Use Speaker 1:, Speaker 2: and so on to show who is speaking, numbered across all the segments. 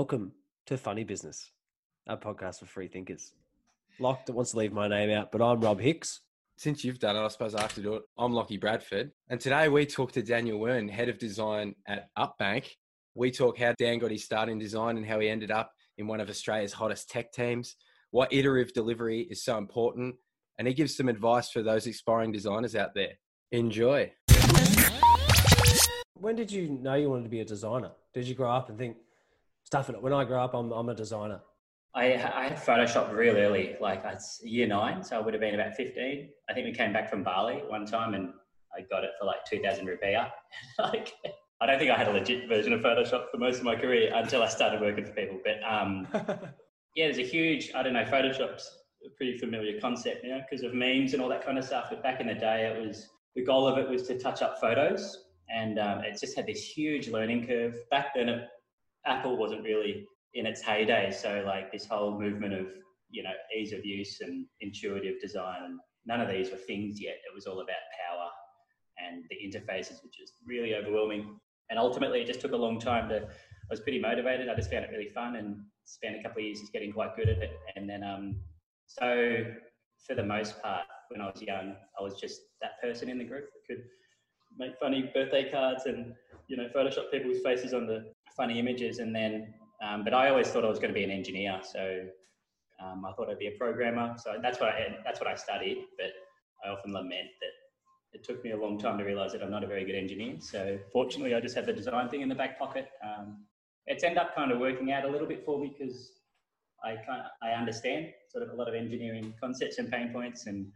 Speaker 1: welcome to Funny Business, a podcast for free thinkers. Locked that wants to leave my name out, but I'm Rob Hicks.
Speaker 2: Since you've done it, I suppose I have to do it. I'm Lockie Bradford. And today we talk to Daniel Wern, Head of Design at Upbank. We talk how Dan got his start in design and how he ended up in one of Australia's hottest tech teams, why iterative delivery is so important, and he gives some advice for those aspiring designers out there. Enjoy.
Speaker 1: When did you know you wanted to be a designer? Did you grow up and think, stuff in it, when I grow up, I'm, I'm a designer?
Speaker 3: I, I had Photoshop real early, like it's year nine, so I would have been about 15. I think we came back from Bali one time and I got it for like 2000 rupiah. like, I don't think I had a legit version of Photoshop for most of my career until I started working for people. But um, yeah, there's a huge, I don't know, Photoshop's a pretty familiar concept now because of memes and all that kind of stuff. But back in the day, it was the goal of it was to touch up photos, and um, it just had this huge learning curve. Back then, it, Apple wasn't really in its heyday, so like this whole movement of you know ease of use and intuitive design, and none of these were things yet. It was all about power, and the interfaces were just really overwhelming. And ultimately, it just took a long time to. I was pretty motivated. I just found it really fun and spent a couple of years just getting quite good at it. And then, um, so for the most part, when I was young, I was just that person in the group that could make funny birthday cards and you know Photoshop people's faces on the funny images. And then, um, but I always thought I was going to be an engineer, so um, I thought I'd be a programmer. So that's what I that's what I studied. But I often lament that it took me a long time to realize that I'm not a very good engineer. So fortunately, I just had the design thing in the back pocket. Um, it's ended up kind of working out a little bit for me because I kind of, I understand sort of a lot of engineering concepts and pain points, and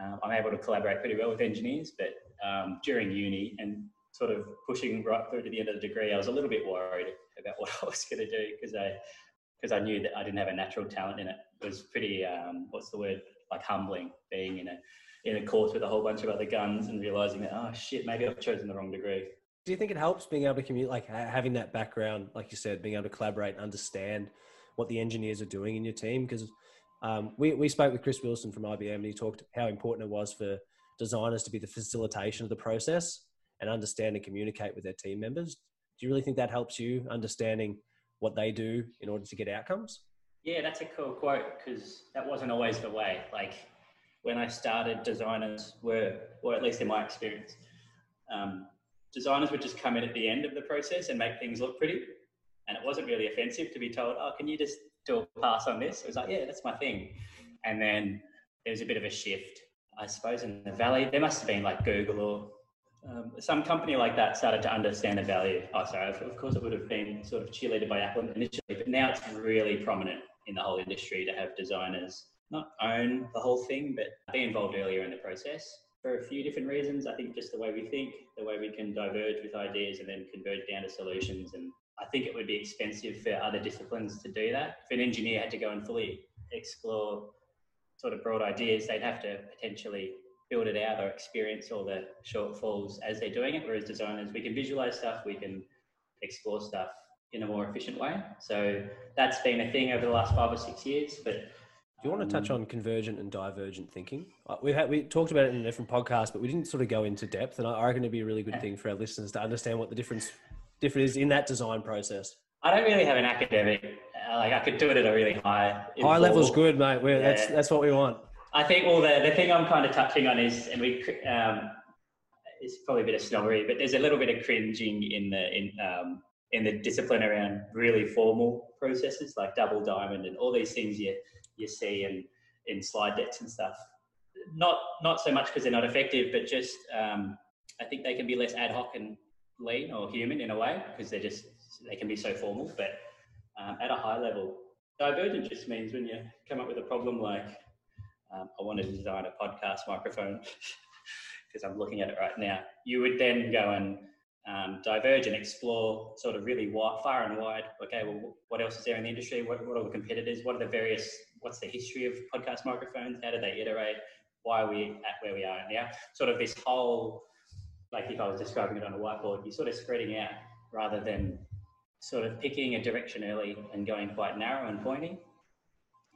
Speaker 3: um, I'm able to collaborate pretty well with engineers. But um, during uni and sort of pushing right through to the end of the degree, I was a little bit worried about what I was going to do because I because I knew that I didn't have a natural talent in it. It was pretty um, what's the word like humbling being in a in a course with a whole bunch of other guns and realizing that oh shit maybe I've chosen the wrong degree.
Speaker 1: Do you think it helps being able to communicate, like having that background, like you said, being able to collaborate and understand what the engineers are doing in your team? Because um, we, we spoke with Chris Wilson from IBM and he talked how important it was for designers to be the facilitation of the process and understand and communicate with their team members. Do you really think that helps you understanding what they do in order to get outcomes?
Speaker 3: Yeah, that's a cool quote because that wasn't always the way. Like when I started, designers were, or at least in my experience, um, designers would just come in at the end of the process and make things look pretty. And it wasn't really offensive to be told, oh, can you just do a pass on this? It was like, yeah, that's my thing. And then there was a bit of a shift, I suppose, in the valley. There must have been like Google or um, some company like that started to understand the value. Oh, sorry, of course it would have been sort of cheerleaded by Apple initially, but now it's really prominent in the whole industry to have designers not own the whole thing, but be involved earlier in the process for a few different reasons. I think just the way we think, the way we can diverge with ideas and then converge down to solutions. And I think it would be expensive for other disciplines to do that. If an engineer had to go and fully explore sort of broad ideas, they'd have to potentially build it out or experience all the shortfalls as they're doing it. Whereas designers, we can visualize stuff, we can explore stuff in a more efficient way. So that's been a thing over the last five or six years. But
Speaker 1: do you want to touch on convergent and divergent thinking? Uh, we had we talked about it in a different podcast, but we didn't sort of go into depth. And I reckon it'd be a really good thing for our listeners to understand what the difference difference is in that design process.
Speaker 3: I don't really have an academic. Uh, like I could do it at a really high
Speaker 1: high level's good, mate. Yeah. That's that's what we want.
Speaker 3: I think well the the thing I'm kind of touching on is, and we um, it's probably a bit of snobbery, but there's a little bit of cringing in the in um, in the discipline around really formal processes like double diamond and all these things you you see in in slide decks and stuff. Not not so much because they're not effective, but just um, I think they can be less ad hoc and lean or human in a way because they're just they can be so formal. But um, at a high level, divergent just means when you come up with a problem like um, I want to design a podcast microphone because I'm looking at it right now. You would then go and um, diverge and explore sort of really wide, far and wide. Okay, well, what else is there in the industry? What, what are the competitors? What are the various? What's the history of podcast microphones? How do they iterate? Why are we at where we are now? Sort of this whole, like if I was describing it on a whiteboard, you're sort of spreading out rather than sort of picking a direction early and going quite narrow and pointy.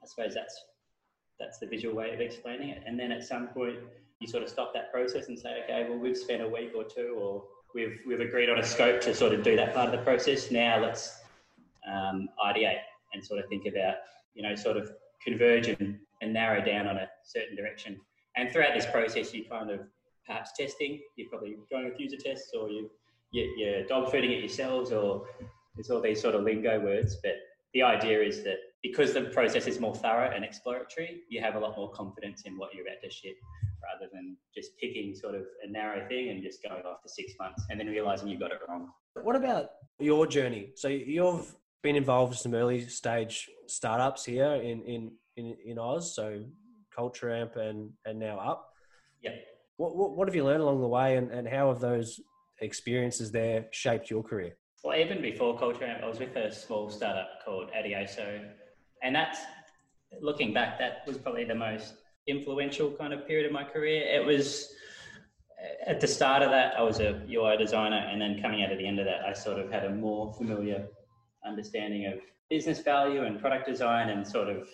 Speaker 3: I suppose that's that's the visual way of explaining it. And then at some point, you sort of stop that process and say, okay, well, we've spent a week or two or we've we've agreed on a scope to sort of do that part of the process. Now let's um, ideate and sort of think about, you know, sort of converge and, and narrow down on a certain direction. And throughout this process, you kind of perhaps testing, you're probably going with user tests or you, you're dog fooding it yourselves or there's all these sort of lingo words. But the idea is that because the process is more thorough and exploratory, you have a lot more confidence in what you're about to ship rather than just picking sort of a narrow thing and just going off for six months and then realizing you got it wrong.
Speaker 1: What about your journey? So you've been involved in some early stage startups here in in in, in Oz, so Culture Amp and and now Up.
Speaker 3: Yeah.
Speaker 1: What, what, what have you learned along the way, and, and how have those experiences there shaped your career?
Speaker 3: Well, even before Culture Amp, I was with a small startup called Adioso, and that's looking back, that was probably the most influential kind of period of my career. It was at the start of that, I was a UI designer, and then coming out at the end of that, I sort of had a more familiar understanding of business value and product design, and sort of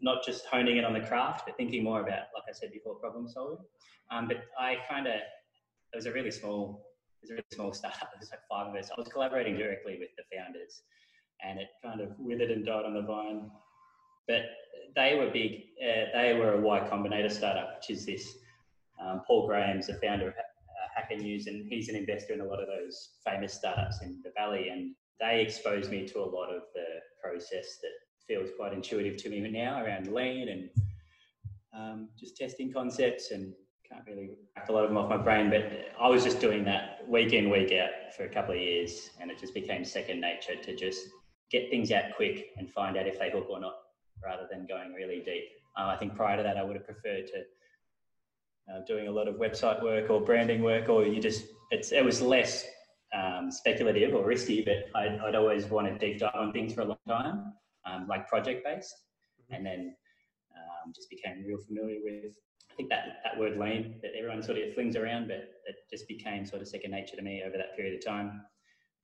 Speaker 3: not just honing in on the craft, but thinking more about, like I said before, problem solving. Um, but I kind of, it was a really small, it was a really small startup. Was like five of us. I was collaborating directly with the founders, and it kind of withered and died on the vine. But they were big. Uh, they were a Y Combinator startup, which is this. Um, Paul Graham's the founder of uh, Hacker News, and he's an investor in a lot of those famous startups in the Valley. And they exposed me to a lot of the process that feels quite intuitive to me now around lean and um, just testing concepts and can't really rack a lot of them off my brain, but I was just doing that week in, week out for a couple of years, and it just became second nature to just get things out quick and find out if they hook or not, rather than going really deep. Uh, I think prior to that, I would have preferred to uh, doing a lot of website work or branding work, or you just it's it was less um, speculative or risky, but I'd, I'd always wanted deep dive on things for a long time um, like project based, mm-hmm. and then um, just became real familiar with. I think that that word lean that everyone sort of flings around, but it just became sort of second nature to me over that period of time.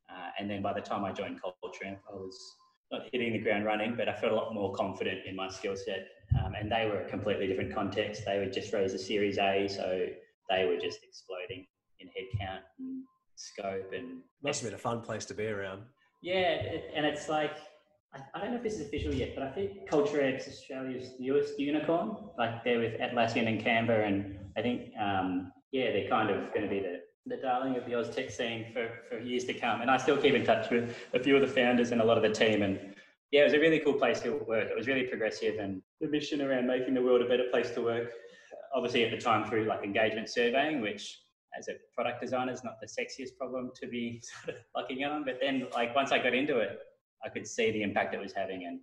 Speaker 3: Uh, and then by the time I joined Culture Amp, I was not hitting the ground running, but I felt a lot more confident in my skill set. Um, and they were a completely different context. They would just raise a Series A, so they were just exploding in headcount and scope. And
Speaker 1: must have been a fun place to be around.
Speaker 3: Yeah, and it's like I, don't know if this is official yet, but I think Culture Amp's Australia's newest unicorn. Like they're with Atlassian and Canva, and I think um, yeah, they're kind of going to be the the darling of the Oz tech scene for, for years to come. And I still keep in touch with a few of the founders and a lot of the team. And yeah, it was a really cool place to work. It was really progressive, and the mission around making the world a better place to work. Obviously, at the time through like engagement surveying, which as a product designer is not the sexiest problem to be sort of locking on. But then, like once I got into it, I could see the impact it was having and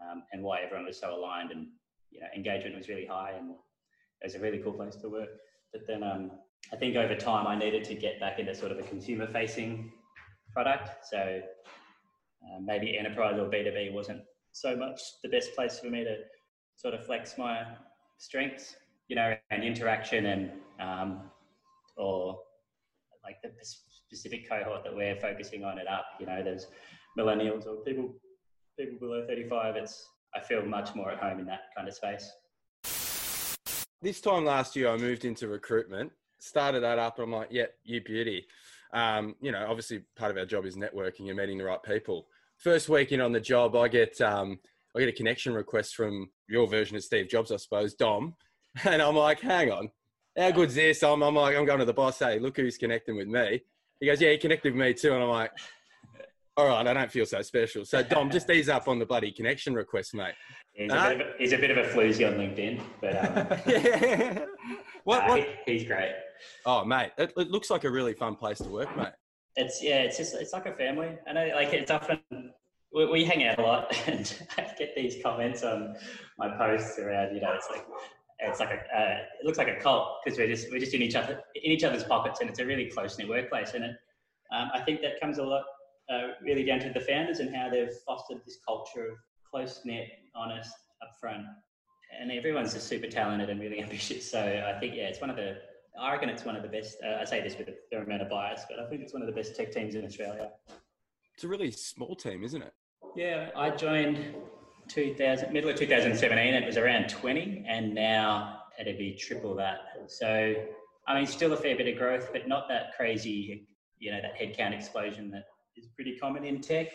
Speaker 3: um, and why everyone was so aligned and you know engagement was really high and it was a really cool place to work. But then um, I think over time I needed to get back into sort of a consumer facing product. So uh, maybe enterprise or B2B wasn't so much the best place for me to sort of flex my strengths, you know, and interaction and um, or like the specific cohort that we're focusing on it up. You know, there's millennials or people people below 35 it's i feel much more at home in that kind of space
Speaker 2: this time last year i moved into recruitment started that up and i'm like yeah you beauty um, you know obviously part of our job is networking and meeting the right people first week in on the job i get um, i get a connection request from your version of steve jobs i suppose dom and i'm like hang on how good's this i'm, I'm like i'm going to the boss hey look who's connecting with me he goes yeah he connected with me too and i'm like all right, I don't feel so special. So Dom, just ease up on the bloody connection request, mate.
Speaker 3: He's, uh, a, bit of a, he's a bit of a floozy on LinkedIn, but um, yeah. what, uh, what? He, he's great.
Speaker 2: Oh, mate, it, it, looks like a really fun place to work, mate.
Speaker 3: It's yeah, it's just it's like a family. I know, like it's often we, we hang out a lot, and I get these comments on my posts around. You know, it's like it's like a uh, it looks like a cult because we're just we're just in each other in each other's pockets, and it's a really close knit workplace. And it, um, I think that comes a lot uh, really down to the founders and how they've fostered this culture of close knit, honest, upfront, and everyone's just super talented and really ambitious. So I think yeah, it's one of the. I reckon it's one of the best. Uh, I say this with a fair amount of bias, but I think it's one of the best tech teams in Australia.
Speaker 2: It's a really small team, isn't it?
Speaker 3: Yeah, I joined 2000 middle of 2017. It was around 20, and now it'd be triple that. So I mean, still a fair bit of growth, but not that crazy. You know, that headcount explosion that is pretty common in tech.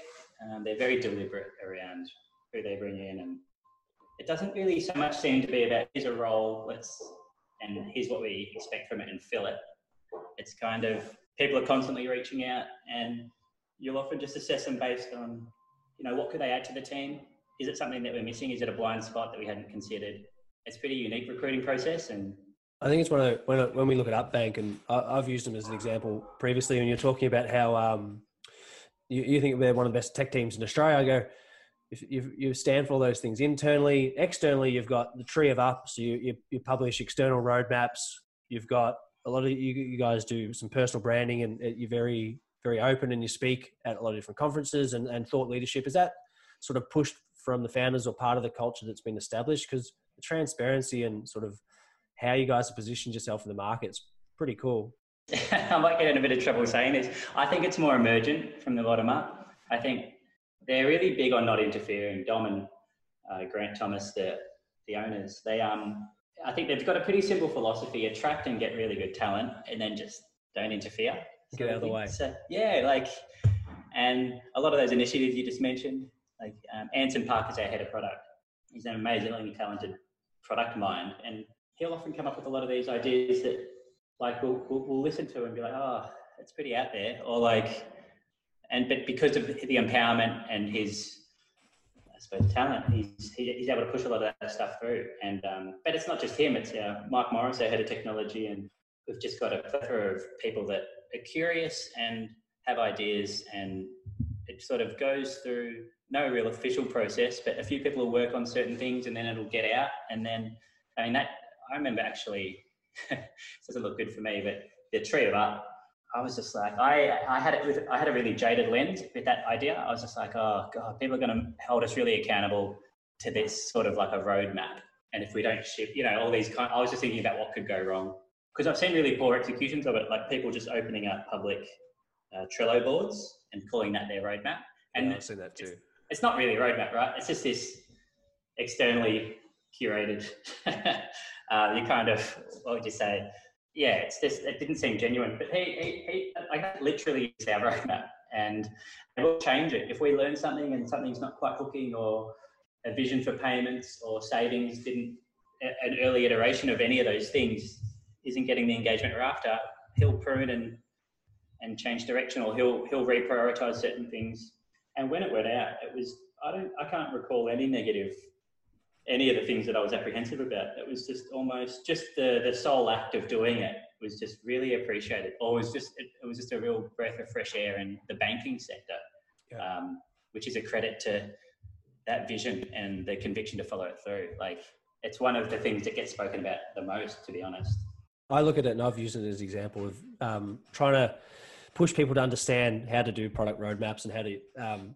Speaker 3: Um, they're very deliberate around who they bring in, and it doesn't really so much seem to be about here's a role, let's and here's what we expect from it and fill it. It's kind of people are constantly reaching out, and you'll often just assess them based on, you know, what could they add to the team? Is it something that we're missing? Is it a blind spot that we hadn't considered? It's pretty unique recruiting process, and
Speaker 1: I think it's one of the, when when we look at Upbank, and I, have used them as an example previously. When you're talking about how um, you, you think they're one of the best tech teams in Australia, I go, if you, you stand for all those things internally, externally, you've got the tree of up. So you, you, you publish external roadmaps. You've got a lot of you, you guys do some personal branding, and uh, you're very very open, and you speak at a lot of different conferences and, and thought leadership. Is that sort of pushed from the founders or part of the culture that's been established? Because the transparency and sort of how you guys have positioned yourself in the market is pretty cool.
Speaker 3: I might get in a bit of trouble saying this. I think it's more emergent from the bottom up. I think they're really big on not interfering. Dom and uh, Grant Thomas, the the owners, they um, I think they've got a pretty simple philosophy: attract and get really good talent, and then just don't interfere.
Speaker 1: Get out of the way.
Speaker 3: So, yeah, like, and a lot of those initiatives you just mentioned, like um, Anson Parker is our head of product. He's an amazingly talented product mind, and he'll often come up with a lot of these ideas that like we'll, we'll, we'll listen to and be like, oh, it's pretty out there, or like, and but because of the empowerment and his I suppose talent, he's he's able to push a lot of that stuff through. And um, but it's not just him; it's uh, Mike Morris, our head of technology, and we've just got a plethora of people that are curious and have ideas, and it sort of goes through no real official process, but a few people will work on certain things, and then it'll get out, and then I mean that I remember actually, it doesn't look good for me, but the tree of up, I was just like, I, I had it with, I had a really jaded lens with that idea. I was just like, oh God, people are going to hold us really accountable to this sort of like a roadmap. And if we don't ship, you know, all these kind, I was just thinking about what could go wrong because I've seen really poor executions of it, like people just opening up public uh, Trello boards and calling that their roadmap. And
Speaker 1: yeah, I've seen that too.
Speaker 3: It's, it's not really a roadmap, right? It's just this externally curated uh, you kind of what would you say? Yeah, it's just it didn't seem genuine. But he, he, he like literally is our roadmap, and we'll change it if we learn something and something's not quite hooking, or a vision for payments or savings didn't an early iteration of any of those things isn't getting the engagement we're after. He'll prune and and change direction, or he'll he'll reprioritize certain things. And when it went out, it was I don't I can't recall any negative any of the things that I was apprehensive about. It was just almost just the the sole act of doing it was just really appreciated. Or was just it, it was just a real breath of fresh air in the banking sector, yeah. um, which is a credit to that vision and the conviction to follow it through. Like it's one of the things that gets spoken about the most, to be honest.
Speaker 1: I look at it and I've used it as an example of um, trying to push people to understand how to do product roadmaps and how to um,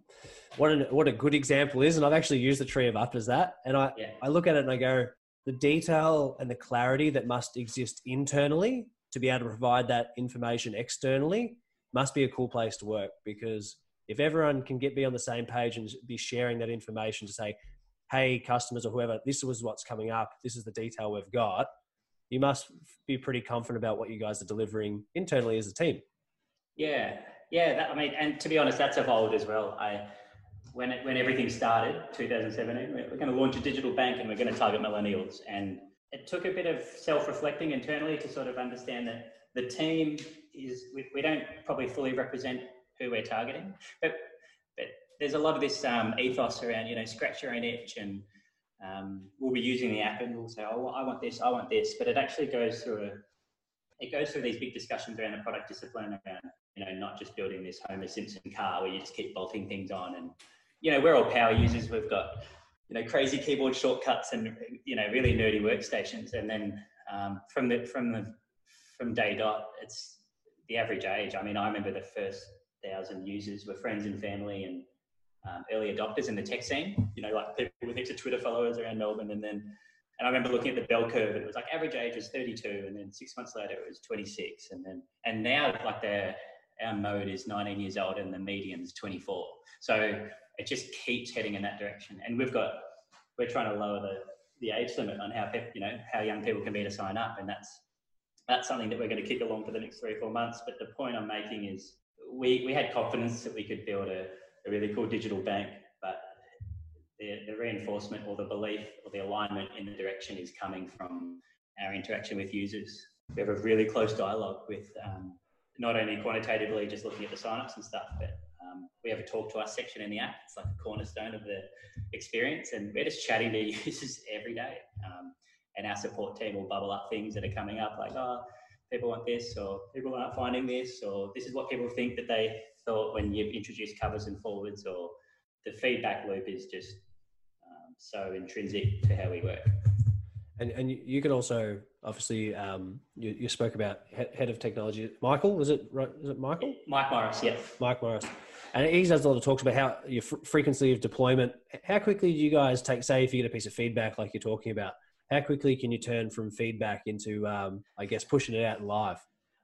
Speaker 1: what an, what a good example is. And I've actually used the tree of up as that. And I yeah. I look at it and I go the detail and the clarity that must exist internally to be able to provide that information externally must be a cool place to work because if everyone can get be on the same page and be sharing that information to say hey customers or whoever this was what's coming up this is the detail we've got you must be pretty confident about what you guys are delivering internally as a team
Speaker 3: yeah, yeah. That, I mean, and to be honest, that's evolved as well. I when it, when everything started, 2017, we're going to launch a digital bank and we're going to target millennials. And it took a bit of self-reflecting internally to sort of understand that the team is we, we don't probably fully represent who we're targeting, but but there's a lot of this um, ethos around you know scratch your own itch and um, we'll be using the app and we'll say, oh, I want this, I want this, but it actually goes through a, it goes through these big discussions around the product discipline around you know, not just building this Homer Simpson car where you just keep bolting things on. And, you know, we're all power users. We've got, you know, crazy keyboard shortcuts and, you know, really nerdy workstations. And then um, from the, from the, from day dot, it's the average age. I mean, I remember the first thousand users were friends and family and um, early adopters in the tech scene, you know, like people with heaps Twitter followers around Melbourne. And then, and I remember looking at the bell curve and it was like average age was 32 and then six months later it was 26. And then, and now like they're, our mode is 19 years old and the median is 24. So it just keeps heading in that direction. And we've got, we're trying to lower the, the age limit on how, you know, how young people can be to sign up. And that's, that's something that we're going to kick along for the next three or four months. But the point I'm making is we, we had confidence that we could build a, a really cool digital bank, but the, the reinforcement or the belief or the alignment in the direction is coming from our interaction with users. We have a really close dialogue with um, not only quantitatively just looking at the signups and stuff, but um, we have a talk to us section in the app. It's like a cornerstone of the experience, and we're just chatting to users every day. Um, and our support team will bubble up things that are coming up, like oh, people want this, or people aren't finding this, or this is what people think that they thought when you've introduced covers and forwards, or the feedback loop is just um, so intrinsic to how we work.
Speaker 1: And and you can also obviously um, you, you spoke about head of technology, Michael. Was it right? Is it Michael?
Speaker 3: Mike Morris, yes
Speaker 1: Mike Morris, and he does a lot of talks about how your fr- frequency of deployment. How quickly do you guys take? Say, if you get a piece of feedback like you're talking about, how quickly can you turn from feedback into, um, I guess, pushing it out live?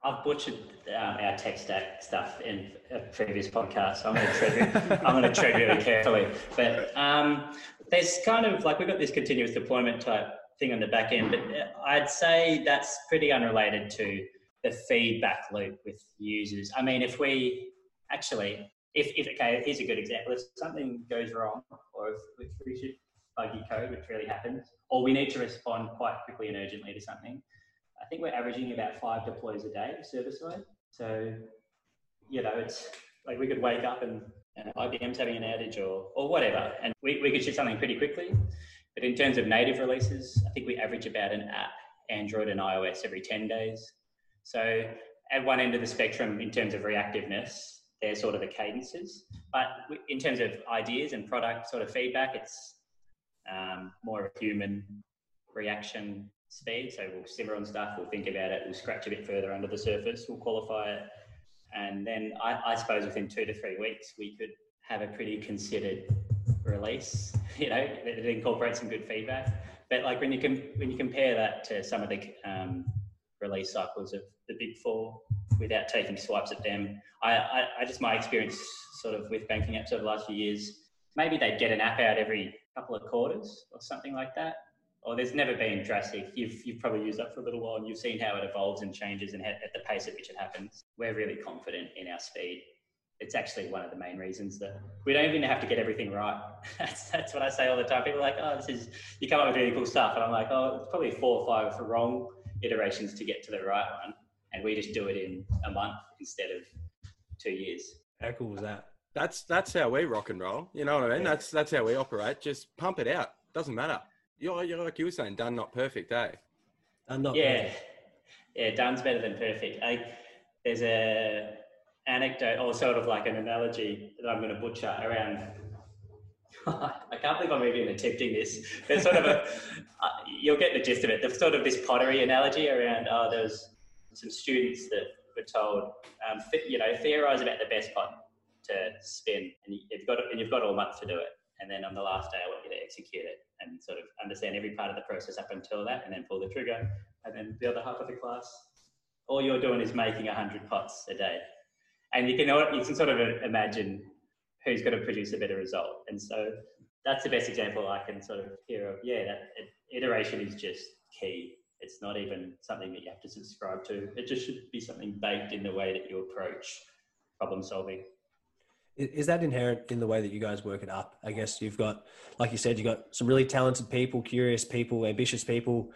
Speaker 3: I've butchered um, our tech stack stuff in a previous podcast. I'm going to tread, I'm going to tread really carefully. But um, there's kind of like we've got this continuous deployment type thing on the back end, but I'd say that's pretty unrelated to the feedback loop with users. I mean, if we actually, if, if okay, here's a good example. If something goes wrong, or if, if we should buggy code, which really happens, or we need to respond quite quickly and urgently to something, I think we're averaging about five deploys a day server side. So, you know, it's like we could wake up and uh, IBM's having an outage or, or whatever, and we, we could ship something pretty quickly. But in terms of native releases, I think we average about an app, Android and iOS, every 10 days. So at one end of the spectrum, in terms of reactiveness, they're sort of the cadences. But in terms of ideas and product sort of feedback, it's um, more of a human reaction speed. So we'll simmer on stuff, we'll think about it, we'll scratch a bit further under the surface, we'll qualify it. And then I, I suppose within two to three weeks, we could have a pretty considered release, you know, it incorporates some good feedback. But like when you can when you compare that to some of the um, release cycles of the big four, without taking swipes at them, I, I, I just my experience sort of with banking apps over the last few years, maybe they'd get an app out every couple of quarters or something like that. Or there's never been drastic. You've you've probably used that for a little while and you've seen how it evolves and changes and at the pace at which it happens. We're really confident in our speed it's actually one of the main reasons that we don't even have to get everything right. that's, that's what I say all the time. People are like, oh, this is, you come up with really cool stuff. And I'm like, oh, it's probably four or five wrong iterations to get to the right one. And we just do it in a month instead of two years.
Speaker 1: How cool was that?
Speaker 2: That's that's how we rock and roll. You know what I mean? Yeah. That's that's how we operate. Just pump it out. Doesn't matter. You're, you're like you were saying, done not perfect, eh?
Speaker 3: Done not yeah. Perfect. Yeah, done's better than perfect. I, there's a anecdote or sort of like an analogy that I'm going to butcher around. I can't believe I'm even attempting this. There's sort of a, uh, you'll get the gist of it. There's sort of this pottery analogy around, oh, there's some students that were told, um, you know, theorize about the best pot to spin, and you've got and you've got all month to do it. And then on the last day, I want you to execute it and sort of understand every part of the process up until that, and then pull the trigger. And then the other half of the class, all you're doing is making 100 pots a day and you can you can sort of imagine who's going to produce a better result. And so that's the best example I can sort of hear of. Yeah, that iteration is just key. It's not even something that you have to subscribe to. It just should be something baked in the way that you approach problem solving.
Speaker 1: Is that inherent in the way that you guys work it up? I guess you've got, like you said, you've got some really talented people, curious people, ambitious people.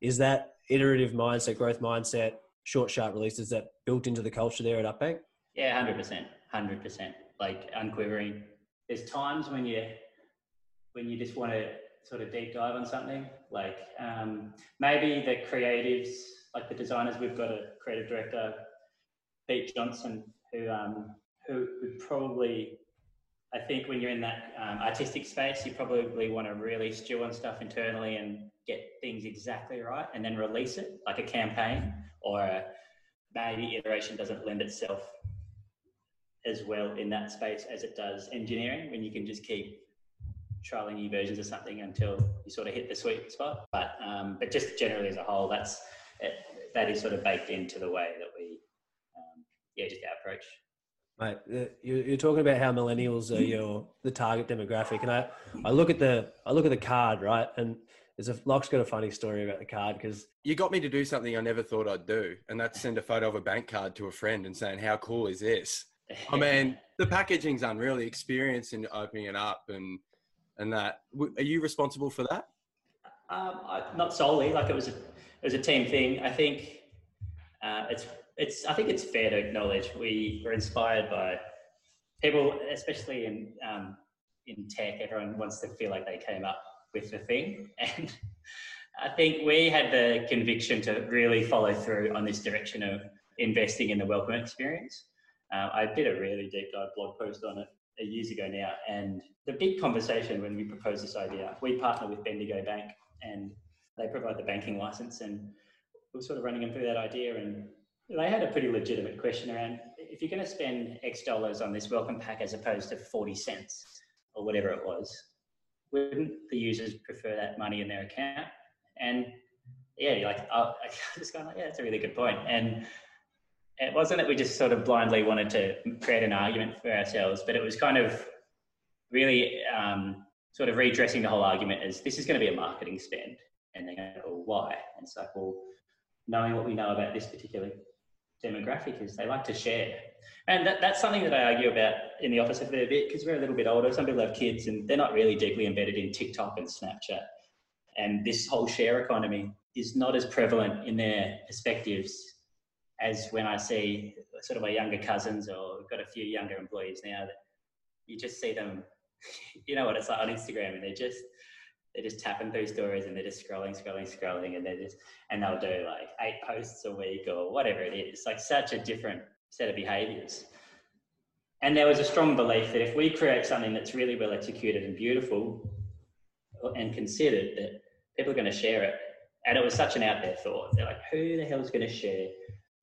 Speaker 1: Is that iterative mindset, growth mindset, short, sharp releases that built into the culture there at Upbank?
Speaker 3: Yeah, hundred percent, hundred percent. Like unquivering. There's times when you when you just want to sort of deep dive on something. Like um, maybe the creatives, like the designers, we've got a creative director, Pete Johnson, who um, who would probably I think when you're in that um, artistic space, you probably want to really stew on stuff internally and get things exactly right, and then release it like a campaign or a, maybe iteration doesn't lend itself as well in that space as it does engineering when you can just keep trialing new versions of something until you sort of hit the sweet spot. But um, but just generally as a whole, that's it, that is sort of baked into the way that we um, yeah just our approach.
Speaker 1: Right, uh, you're talking about how millennials are your the target demographic, and I, I look at the I look at the card right, and there's a Locke's got a funny story about the card because
Speaker 2: you got me to do something I never thought I'd do, and that's send a photo of a bank card to a friend and saying how cool is this, I mean, the packaging's unreal. The experience in opening it up and and that. Are you responsible for that?
Speaker 3: Um, I, not solely. Like it was a it was a team thing. I think uh, it's it's I think it's fair to acknowledge we were inspired by people, especially in um, in tech. Everyone wants to feel like they came up with the thing, and I think we had the conviction to really follow through on this direction of investing in the welcome experience. Um, I did a really deep dive blog post on it years ago now, and the big conversation when we proposed this idea, we partner with Bendigo Bank, and they provide the banking license, and we were sort of running them through that idea, and they had a pretty legitimate question around if you're going to spend X dollars on this welcome pack as opposed to 40 cents or whatever it was, wouldn't the users prefer that money in their account? And yeah, like I just going like, yeah, that's a really good point. And it wasn't that we just sort of blindly wanted to create an argument for ourselves, but it was kind of really um, sort of redressing the whole argument as this is going to be a marketing spend. And they go, well, why? And it's like, well, knowing what we know about this particular demographic is they like to share. And that, that's something that I argue about in the office a fair bit because we're a little bit older. Some people have kids and they're not really deeply embedded in TikTok and Snapchat. And this whole share economy is not as prevalent in their perspectives as when I see sort of my younger cousins or got a few younger employees now that you just see them, you know what it's like on Instagram and they're just they're just tapping through stories and they're just scrolling, scrolling, scrolling, and they're just and they'll do like eight posts a week or whatever it is. It's like such a different set of behaviors. And there was a strong belief that if we create something that's really well executed and beautiful and considered, that people are going to share it. And it was such an out there thought. They're like, who the hell is going to share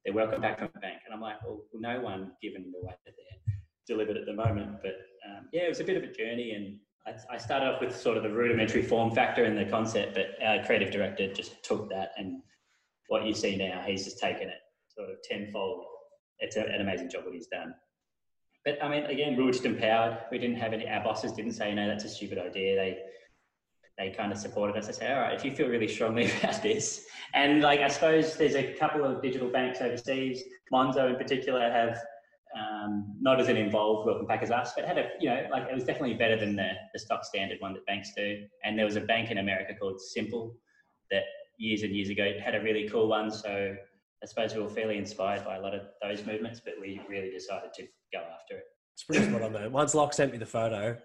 Speaker 3: their welcome back from the bank? And I'm like, well, no one, given the way that they're delivered at the moment. But um, yeah, it was a bit of a journey. And I, I started off with sort of the rudimentary form factor and the concept, but our creative director just took that and what you see now, he's just taken it sort of tenfold. It's a, an amazing job what he's done. But I mean, again, we were just empowered. We didn't have any, our bosses didn't say, no, that's a stupid idea. They, they kind of supported us. I say, all right, if you feel really strongly about this, and like I suppose there's a couple of digital banks overseas, Monzo in particular, have um, not as an involved welcome pack as us, but had a you know like it was definitely better than the, the stock standard one that banks do. And there was a bank in America called Simple that years and years ago had a really cool one. So I suppose we were fairly inspired by a lot of those movements, but we really decided to go after it.
Speaker 1: It's pretty spot on, man. Once Locke sent me the photo,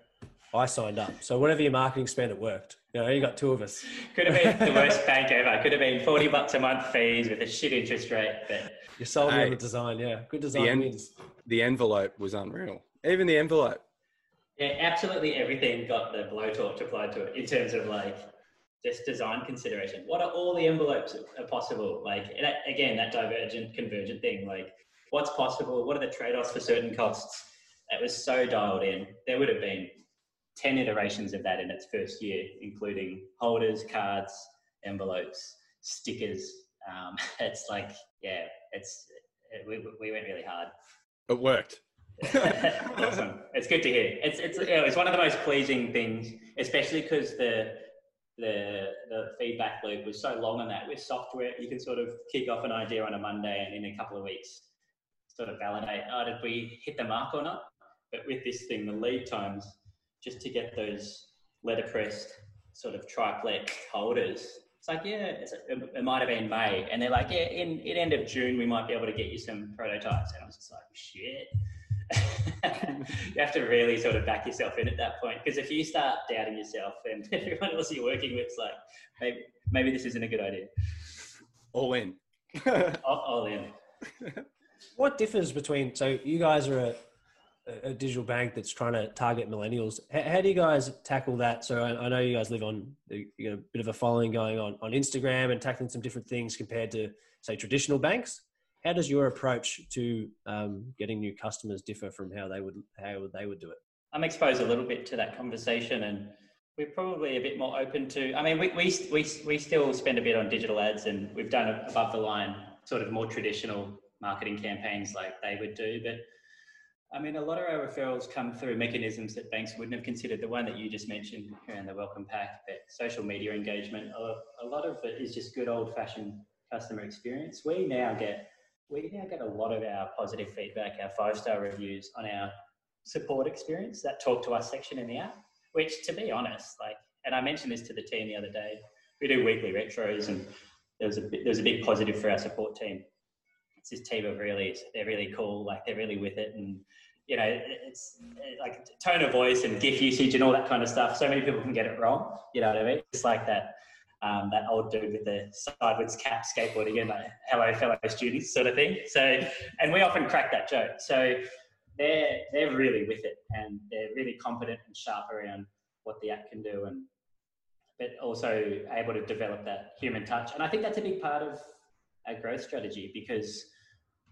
Speaker 1: I signed up. So whatever your marketing spend, it worked. You know, you got two of us.
Speaker 3: Could have been the worst bank ever. Could have been 40 bucks a month fees with a shit interest rate. But
Speaker 1: you sold me on the design, yeah. Good design the en- wins.
Speaker 2: The envelope was unreal. Even the envelope.
Speaker 3: Yeah, absolutely everything got the blowtorch applied to it in terms of like just design consideration. What are all the envelopes are possible? Like again, that divergent convergent thing. Like what's possible? What are the trade-offs for certain costs? That was so dialed in. There would have been 10 iterations of that in its first year, including holders, cards, envelopes, stickers. Um, it's like, yeah, it's it, we, we went really hard.
Speaker 2: It worked.
Speaker 3: awesome. It's good to hear. It's it's you know, it's one of the most pleasing things, especially because the the the feedback loop was so long on that. With software, you can sort of kick off an idea on a Monday, and in a couple of weeks, sort of validate, oh, did we hit the mark or not? But with this thing, the lead times just to get those letterpressed sort of triplex holders. It's like, yeah, it's a, it might have been May. And they're like, yeah, in, in end of June, we might be able to get you some prototypes. And I was just like, shit. you have to really sort of back yourself in at that point. Because if you start doubting yourself and everyone else you're working with is like, maybe, maybe this isn't a good idea.
Speaker 2: All in.
Speaker 3: all, all in.
Speaker 1: What differs between, so you guys are a, a digital bank that's trying to target millennials. How, do you guys tackle that? So I, know you guys live on you got a bit of a following going on on Instagram and tackling some different things compared to say traditional banks. How does your approach to um, getting new customers differ from how they would how they would do it?
Speaker 3: I'm exposed a little bit to that conversation, and we're probably a bit more open to. I mean, we we we, we still spend a bit on digital ads, and we've done above the line sort of more traditional marketing campaigns like they would do, but I mean, a lot of our referrals come through mechanisms that banks wouldn't have considered. The one that you just mentioned around the welcome pack, but social media engagement, a lot of it is just good old fashioned customer experience. We now get we now get a lot of our positive feedback, our five star reviews on our support experience, that talk to us section in the app, which to be honest, like, and I mentioned this to the team the other day, we do weekly retros and there was a, there was a big positive for our support team. It's this team of really, they're really cool, like they're really with it and you know, it's like tone of voice and GIF usage and all that kind of stuff. So many people can get it wrong. You know what I mean? It's like that um, that old dude with the sideways cap skateboarding and like hello fellow students sort of thing. So, and we often crack that joke. So they're they're really with it and they're really competent and sharp around what the app can do and but also able to develop that human touch. And I think that's a big part of a growth strategy because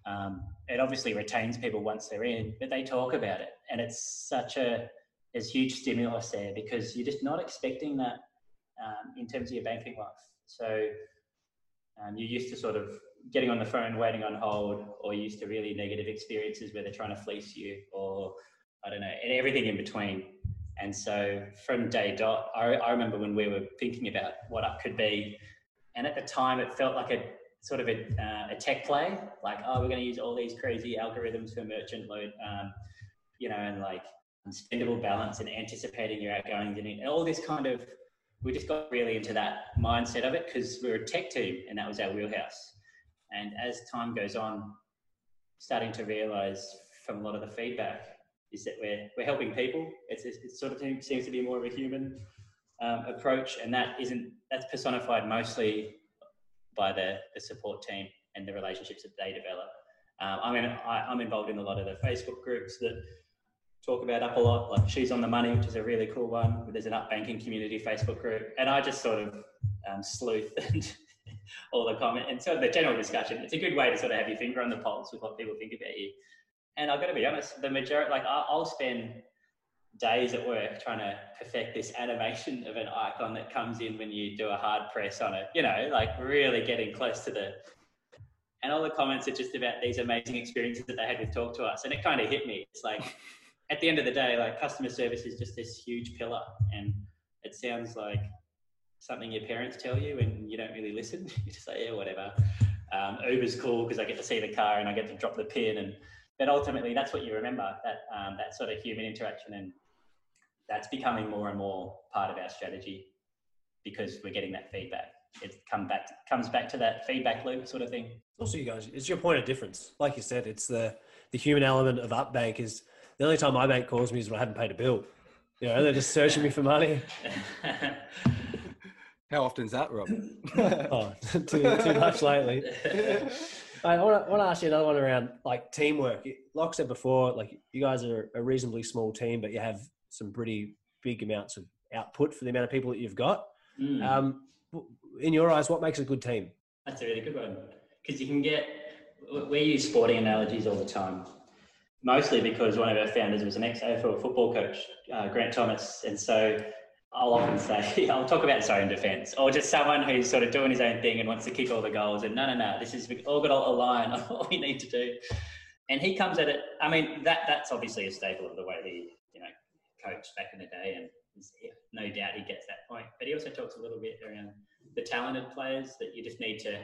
Speaker 3: um, it obviously retains people once they're in, but they talk about it, and it's such a there's huge stimulus there because you're just not expecting that um, in terms of your banking life. So um, you're used to sort of getting on the phone, waiting on hold, or used to really negative experiences where they're trying to fleece you, or I don't know, and everything in between. And so from day dot, I, I remember when we were thinking about what up could be, and at the time it felt like a sort of a, uh, a tech play, like oh we're going to use all these crazy algorithms for merchant load, um, you know, and like spendable balance and anticipating your outgoings and all this kind of we just got really into that mindset of it because we were a tech team and that was our wheelhouse. And as time goes on, starting to realize from a lot of the feedback is that we're, we're helping people. It's, it sort of seems to be more of a human um, approach, and that isn't that's personified mostly by the, the support team and the relationships that they develop. Um, I mean, I, I'm involved in a lot of the Facebook groups that talk about up a lot. Like she's on the money, which is a really cool one. There's an up banking community Facebook group, and I just sort of um, sleuth and all the comment and sort of the general discussion. It's a good way to sort of have your finger on the pulse with what people think about you. And I've got to be honest, the majority, like I'll spend days at work trying to perfect this animation of an icon that comes in when you do a hard press on it. You know, like really getting close to the. And all the comments are just about these amazing experiences that they had with Talk to Us, and it kind of hit me. It's like at the end of the day, like customer service is just this huge pillar, and it sounds like something your parents tell you, and you don't really listen. you just say, yeah, whatever. Um, Uber's cool because I get to see the car and I get to drop the pin, and but ultimately that's what you remember that um, that sort of human interaction, and that's becoming more and more part of our strategy because we're getting that feedback. It come back comes back to that feedback loop sort of thing.
Speaker 1: Also, you guys, it's your point of difference. Like you said, it's the the human element of Upbank is the only time my bank calls me is when I haven't paid a bill. You know, they're just searching me for money.
Speaker 2: How often is that, Rob?
Speaker 1: oh, too, too much lately. I want to ask you another one around like teamwork. Like I said before, like you guys are a reasonably small team, but you have some pretty big amounts of output for the amount of people that you've got. Mm. Um, in your eyes, what makes a good team?
Speaker 3: That's a really good one because you can get. We use sporting analogies all the time mostly because one of our founders was an ex-AFL football coach, uh, Grant Thomas, and so I'll often say, I'll talk about sorry in defence, or just someone who's sort of doing his own thing and wants to kick all the goals, and no, no, no, this is all got to align on what we need to do. And he comes at it. I mean, that that's obviously a staple of the way he, coached back in the day, and no doubt he gets that point. But he also talks a little bit around the talented players that you just need to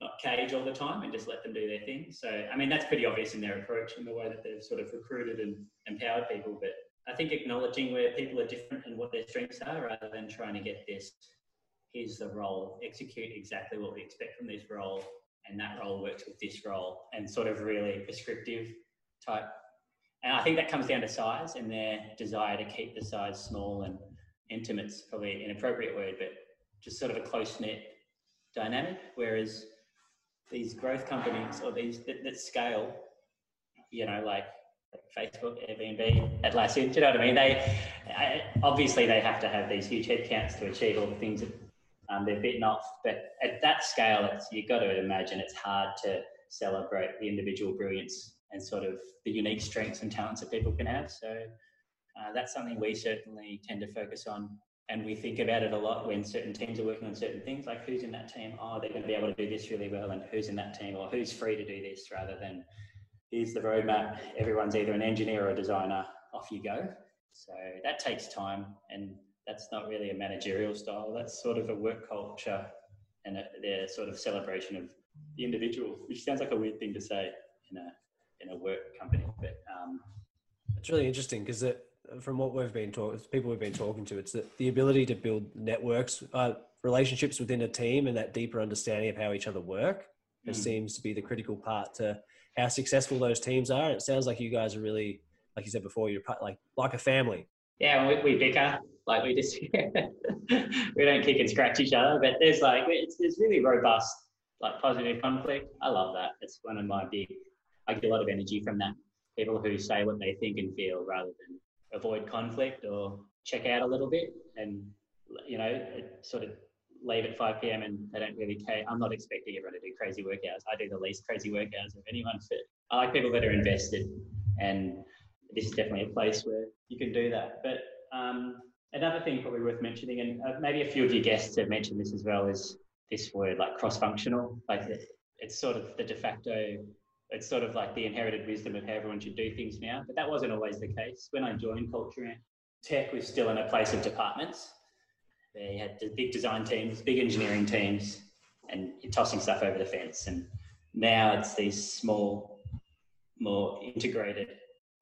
Speaker 3: not cage all the time and just let them do their thing. So, I mean, that's pretty obvious in their approach in the way that they've sort of recruited and empowered people. But I think acknowledging where people are different and what their strengths are rather than trying to get this, here's the role, execute exactly what we expect from this role, and that role works with this role, and sort of really prescriptive type. And I think that comes down to size and their desire to keep the size small and intimate. intimate's probably an appropriate word, but just sort of a close knit dynamic. Whereas these growth companies or these that, that scale, you know, like Facebook, Airbnb, Atlassian, do you know what I mean? They I, obviously they have to have these huge headcounts to achieve all the things that um, they're bitten off. But at that scale, it's, you've got to imagine it's hard to celebrate the individual brilliance and sort of the unique strengths and talents that people can have. So uh, that's something we certainly tend to focus on and we think about it a lot when certain teams are working on certain things like who's in that team? Oh they're going to be able to do this really well and who's in that team? Or who's free to do this rather than here's the roadmap. Everyone's either an engineer or a designer. Off you go. So that takes time and that's not really a managerial style. That's sort of a work culture and a, their sort of celebration of the individual, which sounds like a weird thing to say in a in a work company, but um,
Speaker 1: it's really interesting because from what we've been talking, people we've been talking to, it's that the ability to build networks, uh, relationships within a team, and that deeper understanding of how each other work mm. seems to be the critical part to how successful those teams are. it sounds like you guys are really, like you said before, you're like like a family.
Speaker 3: Yeah, we, we bicker like we just we don't kick and scratch each other, but there's like it's there's really robust like positive conflict. I love that. It's one of my big. I get a lot of energy from that. People who say what they think and feel rather than avoid conflict or check out a little bit and you know sort of leave at 5 p.m. and they don't really care. I'm not expecting everyone to do crazy workouts. I do the least crazy workouts of anyone fit. I like people that are invested, and this is definitely a place where you can do that. But um, another thing probably worth mentioning, and uh, maybe a few of your guests have mentioned this as well, is this word like cross-functional. Like it's sort of the de facto. It's sort of like the inherited wisdom of how everyone should do things now. But that wasn't always the case. When I joined Culture Tech was still in a place of departments. They had big design teams, big engineering teams, and tossing stuff over the fence. And now it's these small, more integrated,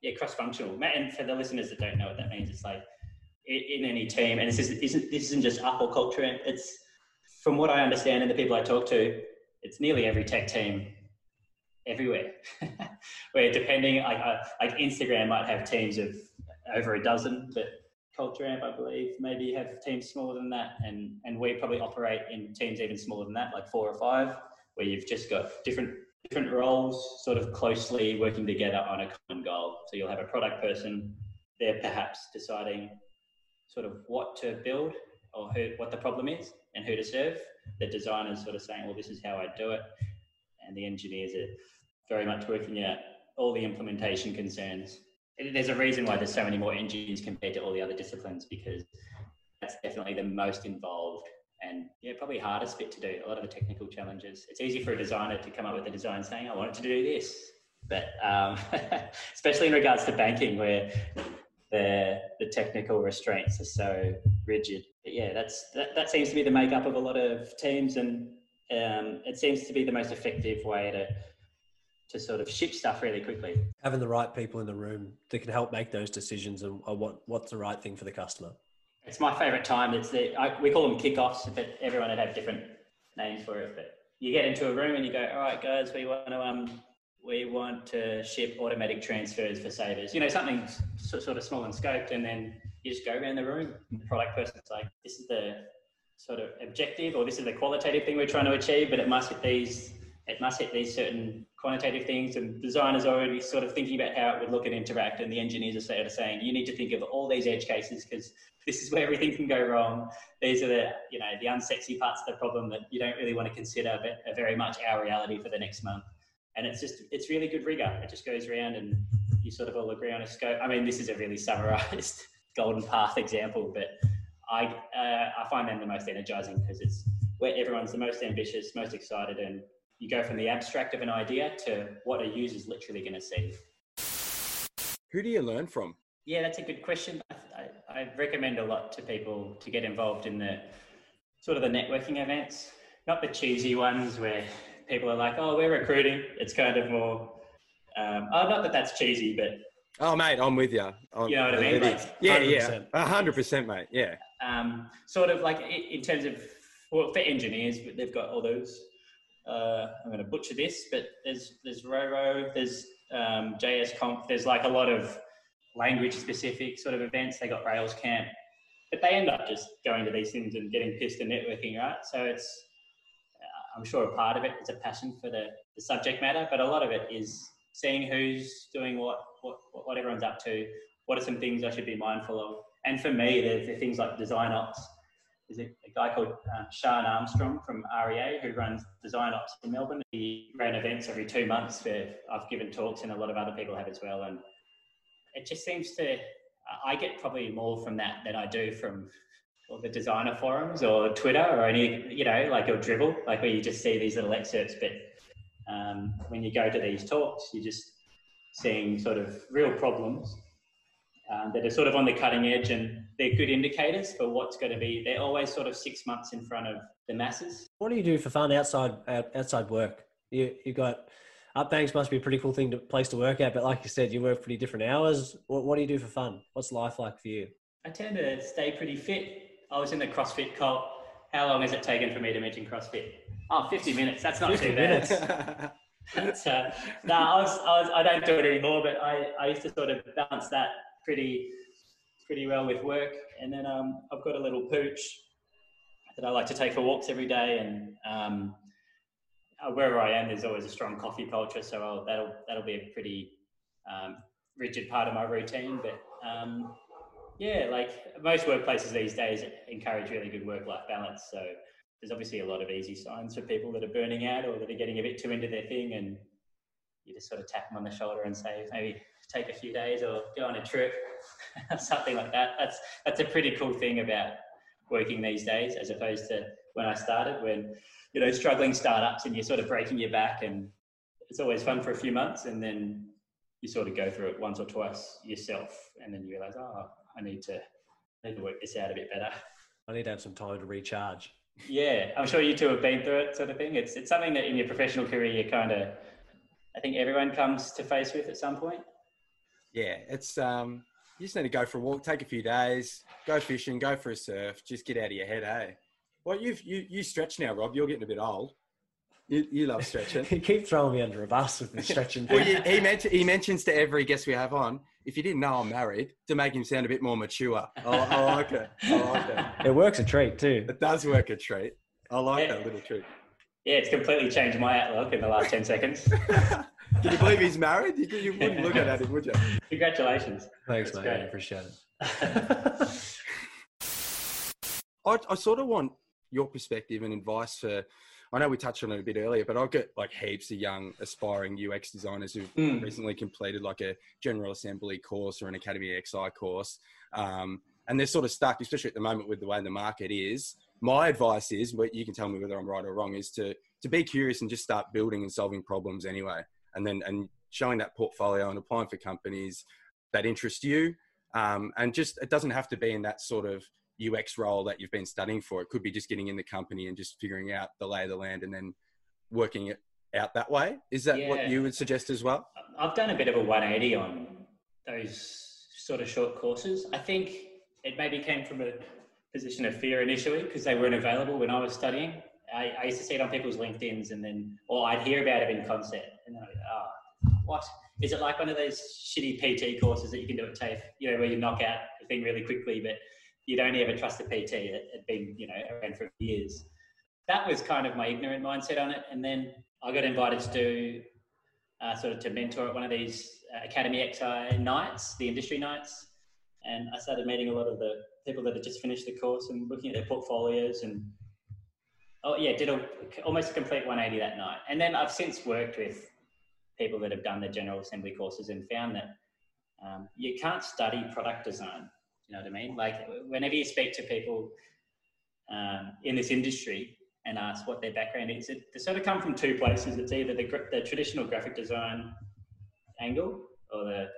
Speaker 3: yeah, cross-functional. And for the listeners that don't know what that means, it's like in any team, and this isn't, this isn't just Apple culture. It's from what I understand and the people I talk to, it's nearly every tech team everywhere. Where depending, like, like Instagram might have teams of over a dozen, but Culture Amp, I believe, maybe have teams smaller than that, and and we probably operate in teams even smaller than that, like four or five, where you've just got different different roles, sort of closely working together on a common goal. So you'll have a product person, they're perhaps deciding sort of what to build or who, what the problem is and who to serve. The designers sort of saying, well, this is how I do it. And the engineers are very much working out all the implementation concerns. There's a reason why there's so many more engineers compared to all the other disciplines because that's definitely the most involved and yeah, probably hardest bit to do. A lot of the technical challenges. It's easy for a designer to come up with a design saying, "I wanted to do this," but um, especially in regards to banking, where the the technical restraints are so rigid. But yeah, that's that, that seems to be the makeup of a lot of teams, and um, it seems to be the most effective way to to sort of ship stuff really quickly.
Speaker 1: Having the right people in the room that can help make those decisions and what what's the right thing for the customer.
Speaker 3: It's my favourite time. It's the I, we call them kickoffs, but everyone would have different names for it. But you get into a room and you go, "All right, guys, we want to um we want to ship automatic transfers for savers. You know, something sort of small and scoped, and then you just go around the room. And the product person's like, this is the sort of objective, or this is the qualitative thing we're trying to achieve, but it must hit these. It must hit these certain quantitative things, and designers are already sort of thinking about how it would look and interact, and the engineers are sort of saying, you need to think of all these edge cases because this is where everything can go wrong. These are the, you know, the unsexy parts of the problem that you don't really want to consider, but are very much our reality for the next month and it's just it's really good rigor. It just goes around and you sort of all agree on a scope. I mean, this is a really summarized golden path example, but I uh, I find them the most energizing because it's where everyone's the most ambitious, most excited, and you go from the abstract of an idea to what a user's literally going to see.
Speaker 2: Who do you learn from?
Speaker 3: Yeah, that's a good question. I, I recommend a lot to people to get involved in the sort of the networking events, not the cheesy ones where people are like, "Oh, we're recruiting." It's kind of more. Um, oh, not that that's cheesy, but
Speaker 2: oh, mate, I'm with you. I'm,
Speaker 3: you know what I mean? Like,
Speaker 2: yeah, 100%. yeah, hundred percent, mate. Yeah.
Speaker 3: Um, sort of like in terms of well, for engineers, but they've got all those. Uh, I'm going to butcher this, but there's there's Roro, there's um, JS Conf, there's like a lot of language specific sort of events. They got Rails Camp, but they end up just going to these things and getting pissed and networking, right? So it's I'm sure a part of it is a passion for the, the subject matter, but a lot of it is seeing who's doing what, what, what everyone's up to, what are some things I should be mindful of. And for me, the, the things like design ops. There's a, a guy called uh, Sean Armstrong from REA who runs design ops in Melbourne. He ran events every two months where I've given talks and a lot of other people have as well. And it just seems to, I get probably more from that than I do from the designer forums or Twitter or any, you know, like your Dribbble, like where you just see these little excerpts. But um, when you go to these talks, you're just seeing sort of real problems um, that are sort of on the cutting edge and they're good indicators for what's going to be. They're always sort of six months in front of the masses.
Speaker 1: What do you do for fun outside outside work? You you got Upbanks must be a pretty cool thing to place to work at, but like you said, you work pretty different hours. What, what do you do for fun? What's life like for you?
Speaker 3: I tend to stay pretty fit. I was in the CrossFit cult. How long has it taken for me to mention CrossFit? Oh, 50 minutes. That's not 50 too minutes. bad. That's, uh, no, I, was, I, was, I don't do it anymore, but I, I used to sort of balance that pretty pretty well with work. And then um, I've got a little pooch that I like to take for walks every day. And um, uh, wherever I am, there's always a strong coffee culture, so I'll, that'll that'll be a pretty um, rigid part of my routine. But um, yeah, like most workplaces these days encourage really good work-life balance. So there's obviously a lot of easy signs for people that are burning out or that are getting a bit too into their thing, and you just sort of tap them on the shoulder and say, maybe take a few days or go on a trip, something like that. That's that's a pretty cool thing about working these days, as opposed to when I started, when you know struggling startups and you're sort of breaking your back, and it's always fun for a few months, and then you sort of go through it once or twice yourself, and then you realize, oh, I need to I need to work this out a bit better.
Speaker 1: I need to have some time to recharge.
Speaker 3: Yeah, I'm sure you two have been through it, sort of thing. It's it's something that in your professional career you kind of, I think everyone comes to face with at some point.
Speaker 2: Yeah, it's um, you just need to go for a walk, take a few days, go fishing, go for a surf, just get out of your head, hey. Well, you've you you stretch now, Rob. You're getting a bit old. You, you love stretching.
Speaker 1: you keep throwing me under a bus with the stretching.
Speaker 2: well, you, he, mentioned, he mentions to every guest we have on, if you didn't know I'm married, to make him sound a bit more mature. I, I like it. I like it.
Speaker 1: It works a treat too.
Speaker 2: It does work a treat. I like yeah. that little treat.
Speaker 3: Yeah, it's completely changed my outlook in the last 10 seconds.
Speaker 2: Can you believe he's married? You, you wouldn't look at him, would you?
Speaker 3: Congratulations.
Speaker 1: Thanks, That's mate. Great. I appreciate
Speaker 2: it. I, I sort of want your perspective and advice for. I know we touched on it a bit earlier, but I've got like heaps of young aspiring UX designers who've mm. recently completed like a General Assembly course or an Academy XI course. Um, and they're sort of stuck, especially at the moment with the way the market is. My advice is, but you can tell me whether I'm right or wrong, is to to be curious and just start building and solving problems anyway and then and showing that portfolio and applying for companies that interest you. Um, and just it doesn't have to be in that sort of UX role that you've been studying for. It could be just getting in the company and just figuring out the lay of the land and then working it out that way. Is that yeah. what you would suggest as well?
Speaker 3: I've done a bit of a 180 on those sort of short courses. I think it maybe came from a position of fear initially because they weren't available when I was studying. I, I, used to see it on people's LinkedIn's and then, or I'd hear about it in concept and then I'd oh, what? Is it like one of those shitty PT courses that you can do at TAFE, you know, where you knock out the thing really quickly, but you'd only ever trust the PT that had been, you know, around for years. That was kind of my ignorant mindset on it. And then I got invited to do uh, sort of to mentor at one of these uh, Academy XI nights, the industry nights. And I started meeting a lot of the people that had just finished the course and looking at their portfolios and oh yeah, did a, almost a complete 180 that night. And then I've since worked with people that have done the General Assembly courses and found that um, you can't study product design. You know what I mean? Like whenever you speak to people um, in this industry and ask what their background is, it, they sort of come from two places. It's either the, the traditional graphic design angle or the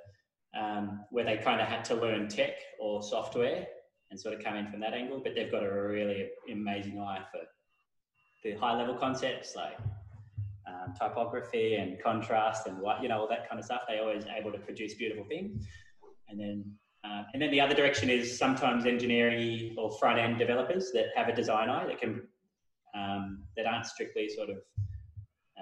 Speaker 3: um, where they kind of had to learn tech or software and sort of come in from that angle, but they've got a really amazing eye for the high level concepts like um, typography and contrast and what you know all that kind of stuff. They're always able to produce beautiful things. And then uh, and then the other direction is sometimes engineering or front end developers that have a design eye that can um, that aren't strictly sort of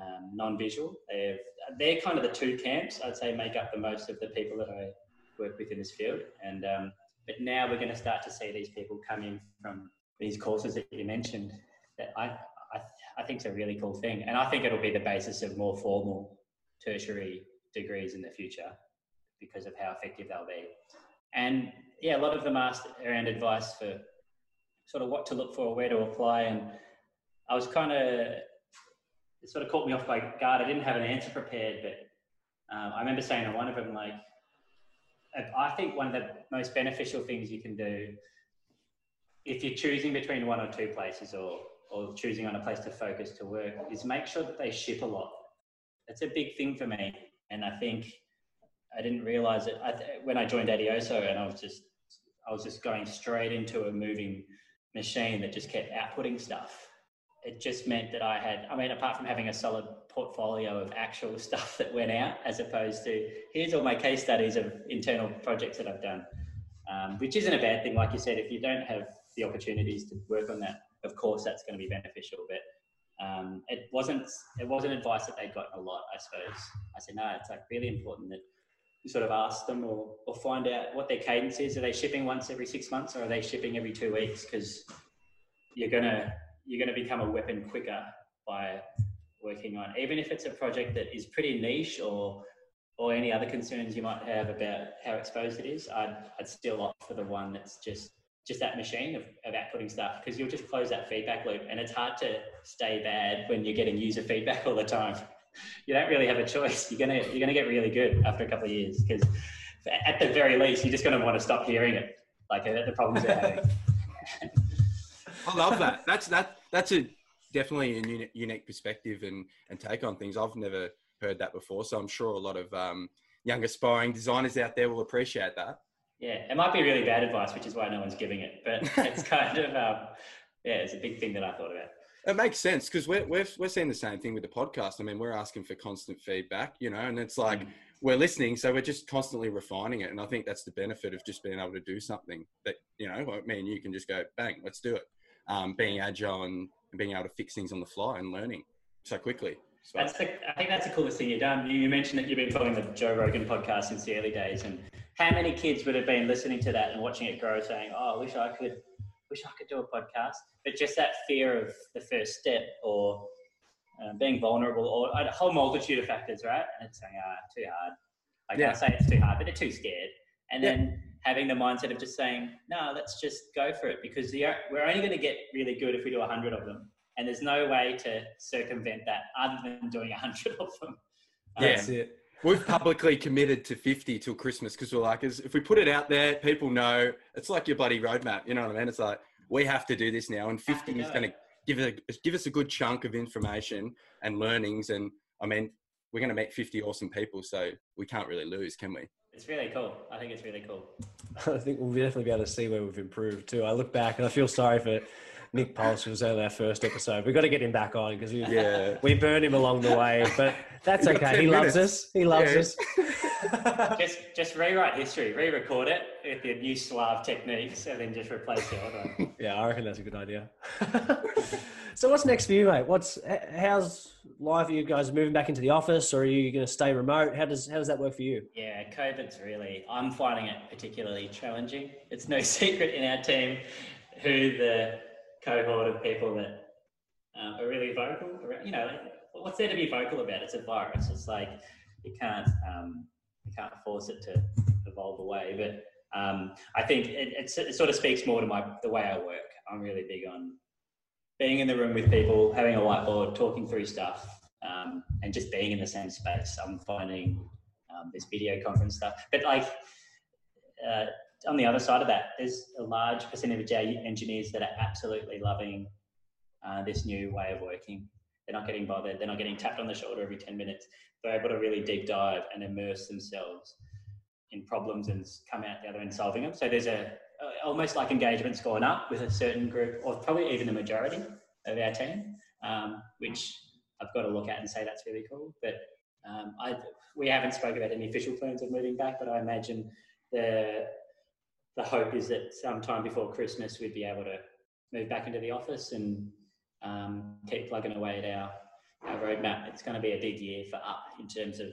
Speaker 3: um, non-visual. They're they're kind of the two camps I'd say make up the most of the people that I work with in this field. And um, but now we're going to start to see these people come in from these courses that you mentioned that I I, I think it's a really cool thing. And I think it'll be the basis of more formal tertiary degrees in the future because of how effective they'll be. And yeah, a lot of them asked around advice for sort of what to look for, where to apply. And I was kind of, it sort of caught me off by guard. I didn't have an answer prepared, but um, I remember saying to one of them, like, I think one of the most beneficial things you can do if you're choosing between one or two places or or choosing on a place to focus to work is make sure that they ship a lot. That's a big thing for me. And I think I didn't realize it I, when I joined Adioso, and I was just I was just going straight into a moving machine that just kept outputting stuff. It just meant that I had, I mean, apart from having a solid portfolio of actual stuff that went out, as opposed to here's all my case studies of internal projects that I've done, um, which isn't a bad thing. Like you said, if you don't have the opportunities to work on that, of course, that's going to be beneficial. But um, it wasn't it wasn't advice that they'd gotten a lot. I suppose I said no, it's like really important that you sort of ask them or, or find out what their cadence is. Are they shipping once every six months or are they shipping every two weeks? Because you're gonna you're gonna become a weapon quicker by working on even if it's a project that is pretty niche or or any other concerns you might have about how exposed it is, I'd, I'd still opt for the one that's just just that machine of, of outputting stuff because you'll just close that feedback loop and it's hard to stay bad when you're getting user feedback all the time you don't really have a choice. You're gonna you're gonna get really good after a couple of years because at the very least you're just gonna want to stop hearing it, like the problems they're having.
Speaker 2: I love that. That's that. That's a definitely a unique perspective and and take on things. I've never heard that before, so I'm sure a lot of um, young aspiring designers out there will appreciate that.
Speaker 3: Yeah, it might be really bad advice, which is why no one's giving it. But it's kind of um, yeah, it's a big thing that I thought about.
Speaker 2: It makes sense because we're, we're, we're seeing the same thing with the podcast. I mean, we're asking for constant feedback, you know, and it's like mm. we're listening. So we're just constantly refining it. And I think that's the benefit of just being able to do something that, you know, like me and you can just go, bang, let's do it. Um, being agile and being able to fix things on the fly and learning so quickly.
Speaker 3: So. That's the, I think that's the coolest thing you've done. You mentioned that you've been following the Joe Rogan podcast since the early days. And how many kids would have been listening to that and watching it grow saying, oh, I wish I could wish I could do a podcast. But just that fear of the first step or uh, being vulnerable or a whole multitude of factors, right? And it's saying, ah, too hard. Like yeah. I say it's too hard, but they're too scared. And yeah. then having the mindset of just saying, no, let's just go for it because we're only going to get really good if we do 100 of them. And there's no way to circumvent that other than doing 100 of them.
Speaker 2: Um, yeah. That's it. We've publicly committed to 50 till Christmas because we're like, if we put it out there, people know it's like your bloody roadmap. You know what I mean? It's like, we have to do this now. And 50 is going to give, a, give us a good chunk of information and learnings. And I mean, we're going to meet 50 awesome people. So we can't really lose, can we?
Speaker 3: It's really cool. I think it's really cool.
Speaker 1: I think we'll definitely be able to see where we've improved too. I look back and I feel sorry for Nick Pulse, was only our first episode. We've got to get him back on because we, yeah. we burned him along the way, but that's okay. He loves us. He loves yeah.
Speaker 3: us. just, just rewrite history, re-record it with the new Slav techniques, and then just replace the it.
Speaker 1: yeah, I reckon that's a good idea. so, what's next for you, mate? What's how's life? Are you guys moving back into the office, or are you going to stay remote? How does how does that work for you?
Speaker 3: Yeah, COVID's really. I'm finding it particularly challenging. It's no secret in our team who the cohort of people that um, are really vocal. You know, what's there to be vocal about? It's a virus. It's like you can't um, you can't force it to evolve away. But um, I think it, it, sort of speaks more to my the way I work. I'm really big on being in the room with people, having a whiteboard, talking through stuff, um, and just being in the same space. I'm finding um, this video conference stuff, but like. Uh, on the other side of that, there's a large percentage of engineers that are absolutely loving uh, this new way of working. They're not getting bothered. They're not getting tapped on the shoulder every 10 minutes. They're able to really deep dive and immerse themselves in problems and come out the other end solving them. So there's a almost like engagement's gone up with a certain group, or probably even the majority of our team, um, which I've got to look at and say that's really cool. But um, I, we haven't spoken about any official plans of moving back, but I imagine the the hope is that sometime before Christmas we'd be able to move back into the office and um, keep plugging away at our, our roadmap. It's going to be a big year for Up in terms of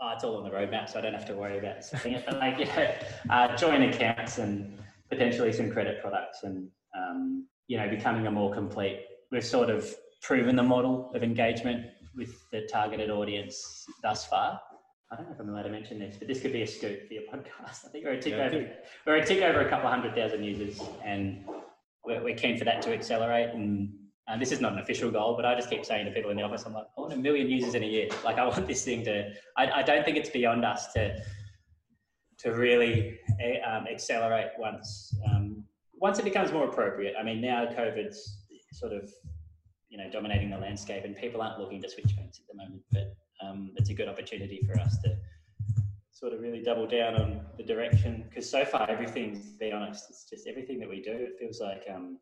Speaker 3: oh, it's all on the roadmap, so I don't have to worry about something. it. But like, yeah, uh, joint accounts and potentially some credit products, and um, you know, becoming a more complete. We've sort of proven the model of engagement with the targeted audience thus far. I don't know if I'm allowed to mention this, but this could be a scoop for your podcast. I think we're a tick yeah, over we're a tick over a couple of hundred thousand users, and we're, we're keen for that to accelerate. And, and this is not an official goal, but I just keep saying to people in the office, I'm like, I want a million users in a year. Like I want this thing to. I, I don't think it's beyond us to to really eh, um, accelerate once um, once it becomes more appropriate. I mean, now COVID's sort of you know dominating the landscape, and people aren't looking to switch phones at the moment, but um, it's a good opportunity for us to sort of really double down on the direction because so far everything, to be honest, it's just everything that we do. It feels like um,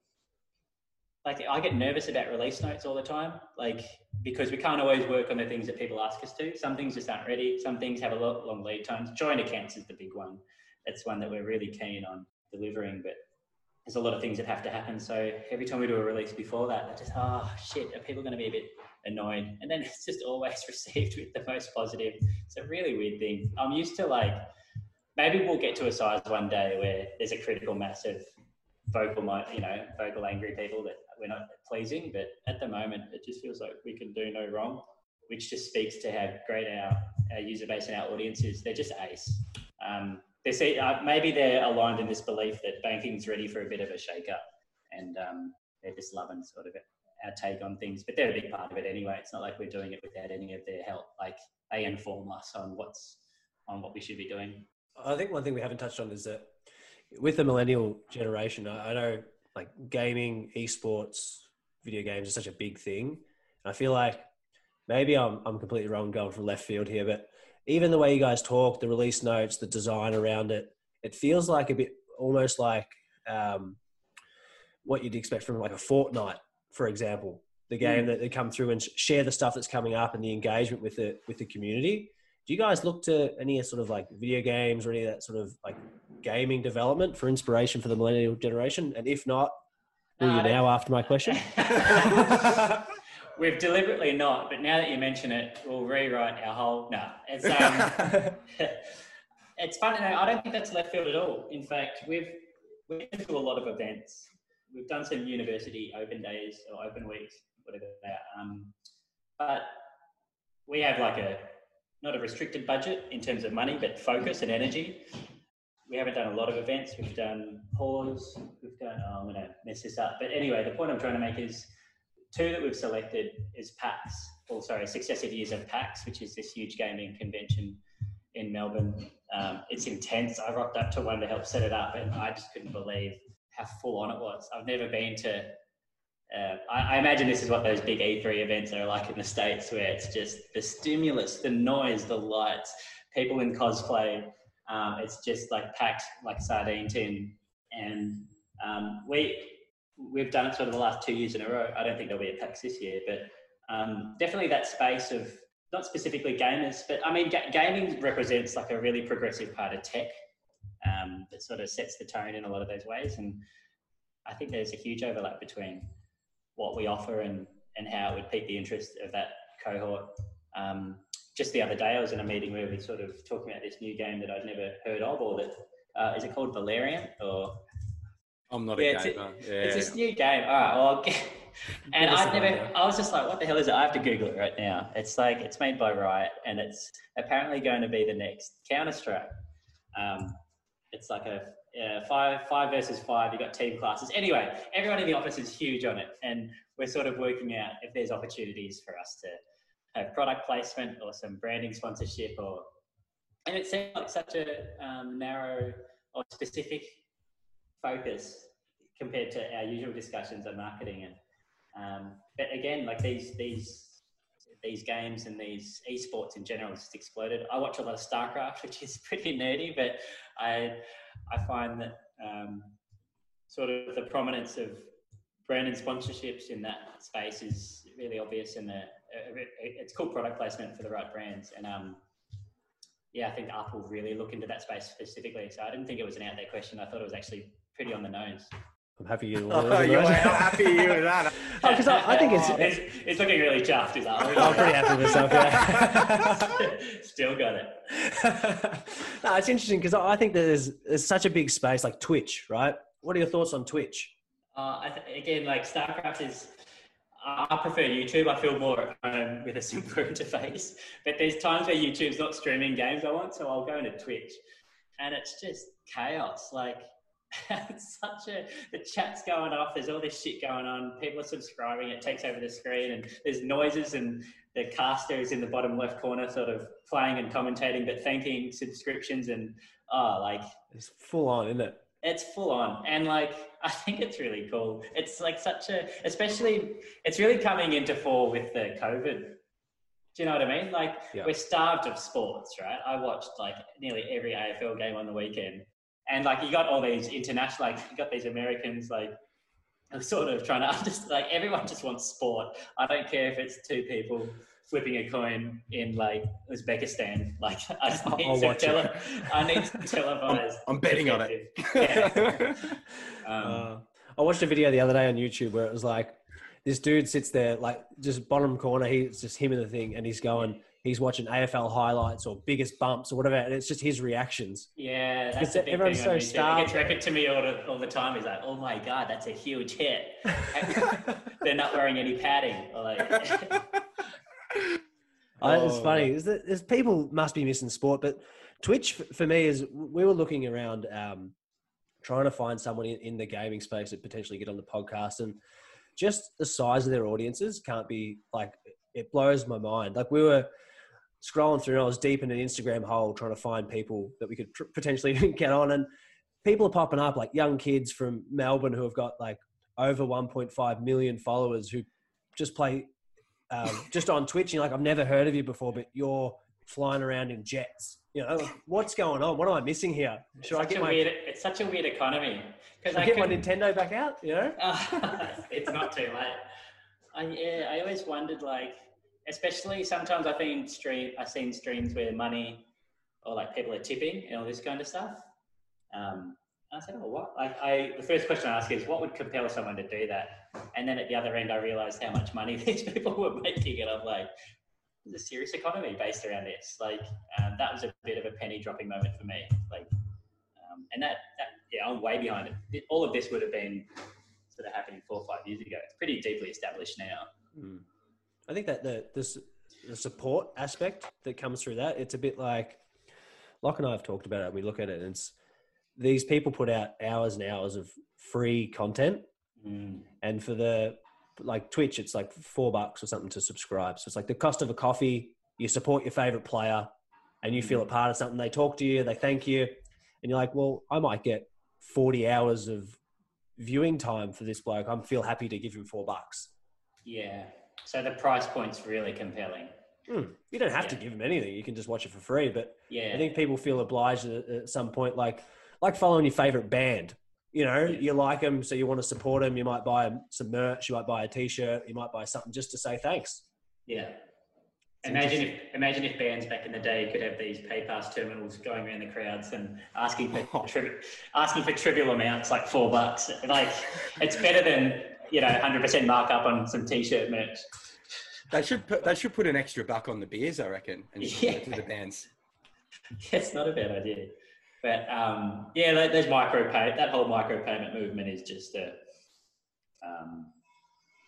Speaker 3: like I get nervous about release notes all the time, like because we can't always work on the things that people ask us to. Some things just aren't ready. Some things have a lot long lead times. Joint accounts is the big one. That's one that we're really keen on delivering, but there's a lot of things that have to happen. So every time we do a release before that, I just oh shit, are people going to be a bit annoyed? And then it's just always received with the most positive. It's a really weird thing. I'm used to like maybe we'll get to a size one day where there's a critical mass of vocal, you know, vocal angry people that we're not pleasing. But at the moment, it just feels like we can do no wrong, which just speaks to how great our, our user base and our audience is. They're just ace. Um, they see uh, maybe they're aligned in this belief that banking's ready for a bit of a shake-up, and um, they're just loving sort of our take on things. But they're a big part of it anyway. It's not like we're doing it without any of their help. Like they inform us on what's on what we should be doing.
Speaker 1: I think one thing we haven't touched on is that with the millennial generation, I, know like gaming, esports, video games is such a big thing. And I feel like maybe I'm, I'm completely wrong going from left field here, but even the way you guys talk, the release notes, the design around it, it feels like a bit almost like um, what you'd expect from like a Fortnite, for example, the game mm. that they come through and share the stuff that's coming up and the engagement with the with the community. Do you guys look to any sort of like video games or any of that sort of like gaming development for inspiration for the millennial generation? And if not, will you now after my question?
Speaker 3: We've deliberately not, but now that you mention it, we'll rewrite our whole. No, it's um, it's funny. No, I don't think that's left field at all. In fact, we've we've been to a lot of events. We've done some university open days or open weeks, whatever they are. Um, but we have like a not a restricted budget in terms of money, but focus and energy. We haven't done a lot of events. We've done pause. We've done. Oh, I'm going to mess this up. But anyway, the point I'm trying to make is two that we've selected is PAX, or sorry, successive years of PAX, which is this huge gaming convention in Melbourne. Um, it's intense. I rocked up to one to help set it up, and I just couldn't believe how full on it was. I've never been to. Uh, I, I, imagine this is what those big E3 events are like in the states, where it's just the stimulus, the noise, the lights, people in cosplay. Um, it's just like packed like sardine tin, and um, we we've done it sort of the last two years in a row. I don't think there'll be a PAX this year, but um, definitely that space of not specifically gamers, but I mean, ga- gaming represents like a really progressive part of tech um, that sort of sets the tone in a lot of those ways. And I think there's a huge overlap between what we offer and, and how it would pique the interest of that cohort. Um, just the other day, I was in a meeting where we were sort of talking about this new game that I'd never heard of, or that uh, is it called Valerian or
Speaker 2: I'm not yeah, a gamer.
Speaker 3: It's, a, yeah. it's this new game. All right, well, and I've never. I was just like, what the hell is it? I have to Google it right now. It's like it's made by Riot, and it's apparently going to be the next Counter Strike. Um, it's like a five five versus five. You got team classes. Anyway, everyone in the office is huge on it, and we're sort of working out if there's opportunities for us to have product placement or some branding sponsorship, or and it seems like such a um, narrow or specific focus compared to our usual discussions on marketing. And um, but again, like these these these games and these esports in general just exploded. I watch a lot of StarCraft, which is pretty nerdy, but I I find that um, sort of the prominence of brand and sponsorships in that space is really obvious, and it's cool product placement for the right brands. And um, yeah, I think Apple really look into that space specifically. So I didn't think it was an out there question. I thought it was actually pretty on the nose.
Speaker 1: I'm happy you.
Speaker 2: Oh, you are happy you with that.
Speaker 1: Because oh, I, I, think it's,
Speaker 3: it's, it's looking really chuffed. Is that?
Speaker 1: I'm pretty happy with myself. Yeah.
Speaker 3: Still got it.
Speaker 1: no, it's interesting because I think there's there's such a big space like Twitch, right? What are your thoughts on Twitch?
Speaker 3: Uh, th- again, like StarCraft is. I prefer YouTube. I feel more at home with a simpler interface. But there's times where YouTube's not streaming games I want, so I'll go into Twitch, and it's just chaos. Like it's such a the chat's going off. There's all this shit going on. People are subscribing. It takes over the screen, and there's noises, and the caster is in the bottom left corner, sort of playing and commentating, but thanking subscriptions and oh, like
Speaker 1: it's full on, isn't it?
Speaker 3: It's full on, and like I think it's really cool. It's like such a, especially, it's really coming into fall with the COVID Do you know what I mean? Like
Speaker 1: Yeah.
Speaker 3: we're starved of sports, right? I watched like nearly every AFL game on the weekend, and like you got all these international, like you got these Americans, like sort of trying to understand. Like everyone just wants sport. I don't care if it's two people flipping a coin in like Uzbekistan. Like I just need
Speaker 1: I'll
Speaker 3: to
Speaker 1: watch
Speaker 3: tele-
Speaker 1: it.
Speaker 3: I need to televise.
Speaker 2: I'm betting on it.
Speaker 3: Yeah. Um,
Speaker 1: Uh, I watched a video the other day on YouTube where it was like this dude sits there, like just bottom corner. He's just him in the thing, and he's going, he's watching AFL highlights or biggest bumps or whatever, and it's just his reactions.
Speaker 3: Yeah,
Speaker 1: Because
Speaker 3: that's the big
Speaker 1: everyone's
Speaker 3: thing.
Speaker 1: so
Speaker 3: YouTube. It gets repeated to me all the, all the time. He's like, "Oh my god, that's a huge hit." They're not wearing any padding. Like,
Speaker 1: Uh, it's
Speaker 2: Oh,
Speaker 1: funny. Is that there's people must be missing sport, but Twitch for me is we were looking around, um, trying to find someone in, in the gaming space that potentially get on the podcast, and just the size of their audiences can't be like it blows my mind. Like we were scrolling through, and I was deep in an Instagram hole trying to find people that we could tr- potentially get on, and people are popping up like young kids from Melbourne who have got like over 1.5 million followers who just play um, just on Twitch. You're like, I've never heard of you before, but you're flying around in jets. You know, like, what's going on? What am I missing here?
Speaker 3: it's
Speaker 1: Should I
Speaker 3: such
Speaker 1: get
Speaker 3: a
Speaker 1: my,
Speaker 3: weird. It's such a weird economy because
Speaker 1: I
Speaker 3: I
Speaker 1: get my Nintendo back out? You know?
Speaker 3: it's not too late. I yeah, I always wondered like, especially sometimes I've been stream. I've seen streams where money or like people are tipping and all this kind of stuff. Um, I said, oh, what? Like, I the first question I ask is, what would compel someone to do that? And then at the other end, I realized how much money these people were making, and I'm like, a serious economy based around this. Like, um, that was a bit of a penny dropping moment for me. Like, um, and that, that, yeah, I'm way behind it. it. All of this would have been sort of happening four or five years ago. It's pretty deeply established now.
Speaker 1: Mm. I think that the this the support aspect that comes through that it's a bit like Locke and I have talked about it. We look at it, and it's these people put out hours and hours of free content,
Speaker 3: Mm.
Speaker 1: and for the like Twitch, it's like four bucks or something to subscribe. So it's like the cost of a coffee. You support your favorite player, and you feel a part of something. They talk to you, they thank you, and you're like, well, I might get forty hours of viewing time for this bloke. I'm feel happy to give him four bucks.
Speaker 3: Yeah. So the price point's really compelling.
Speaker 1: Hmm. You don't have to give them anything. You can just watch it for free. But
Speaker 3: Yeah.
Speaker 1: I think people feel obliged at, at some point, like like following your favorite band. You know,
Speaker 3: Yeah.
Speaker 1: you like them, so you want to support them. You might buy some merch. You might buy a T-shirt. You might buy something just to say thanks.
Speaker 3: Yeah.
Speaker 1: It's
Speaker 3: Imagine if imagine if bands back in the day could have these pay pass terminals going around the crowds and asking for tri- asking for trivial amounts like four bucks. Like it's better than you know 100% markup on some t-shirt merch.
Speaker 2: They should put, they should put an extra buck on the beers, I reckon, and just give to the bands.
Speaker 3: It's not a bad idea. But um, yeah, tho- those micro pay that whole micro payment movement is just a um,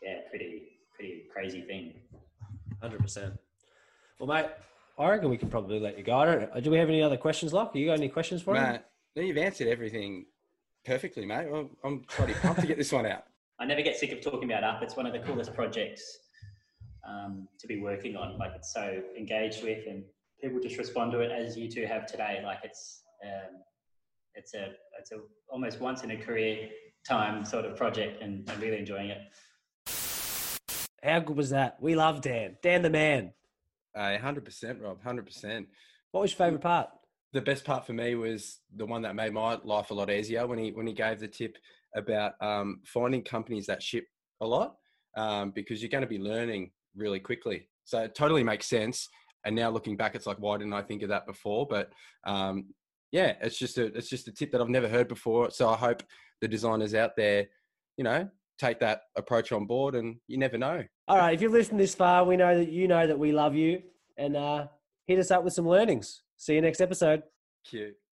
Speaker 3: yeah pretty pretty crazy thing.
Speaker 1: Hundred percent. Well, mate, I reckon we can probably let you go. I don't. Do we have any other questions, Locke? You got any questions for him?
Speaker 2: Matt, no, you've answered everything perfectly, mate. Well, I'm bloody pumped to get this one out.
Speaker 3: I never get sick of talking about Up. It's one of the coolest projects um, to be working on. Like it's so engaged with, and people just respond to it as you two have today. Like it's um, it's a it's a almost once in a career time sort of project, and I'm really enjoying it.
Speaker 1: How good was that? We love Dan. Dan the man.
Speaker 2: Uh, 100%, Rob, 100%.
Speaker 1: What was your favorite part?
Speaker 2: The best part for me was the one that made my life a lot easier when he when he gave the tip about um, finding companies that ship a lot um, because you're going to be learning really quickly. So it totally makes sense. And now looking back, it's like, why didn't I think of that before? But um, yeah, it's just a it's just a tip that I've never heard before. So I hope the designers out there, you know, take that approach on board. And you never know.
Speaker 1: All right, if you've listened this far, we know that you know that we love you, and uh, hit us up with some learnings. See you next episode.
Speaker 2: Cute.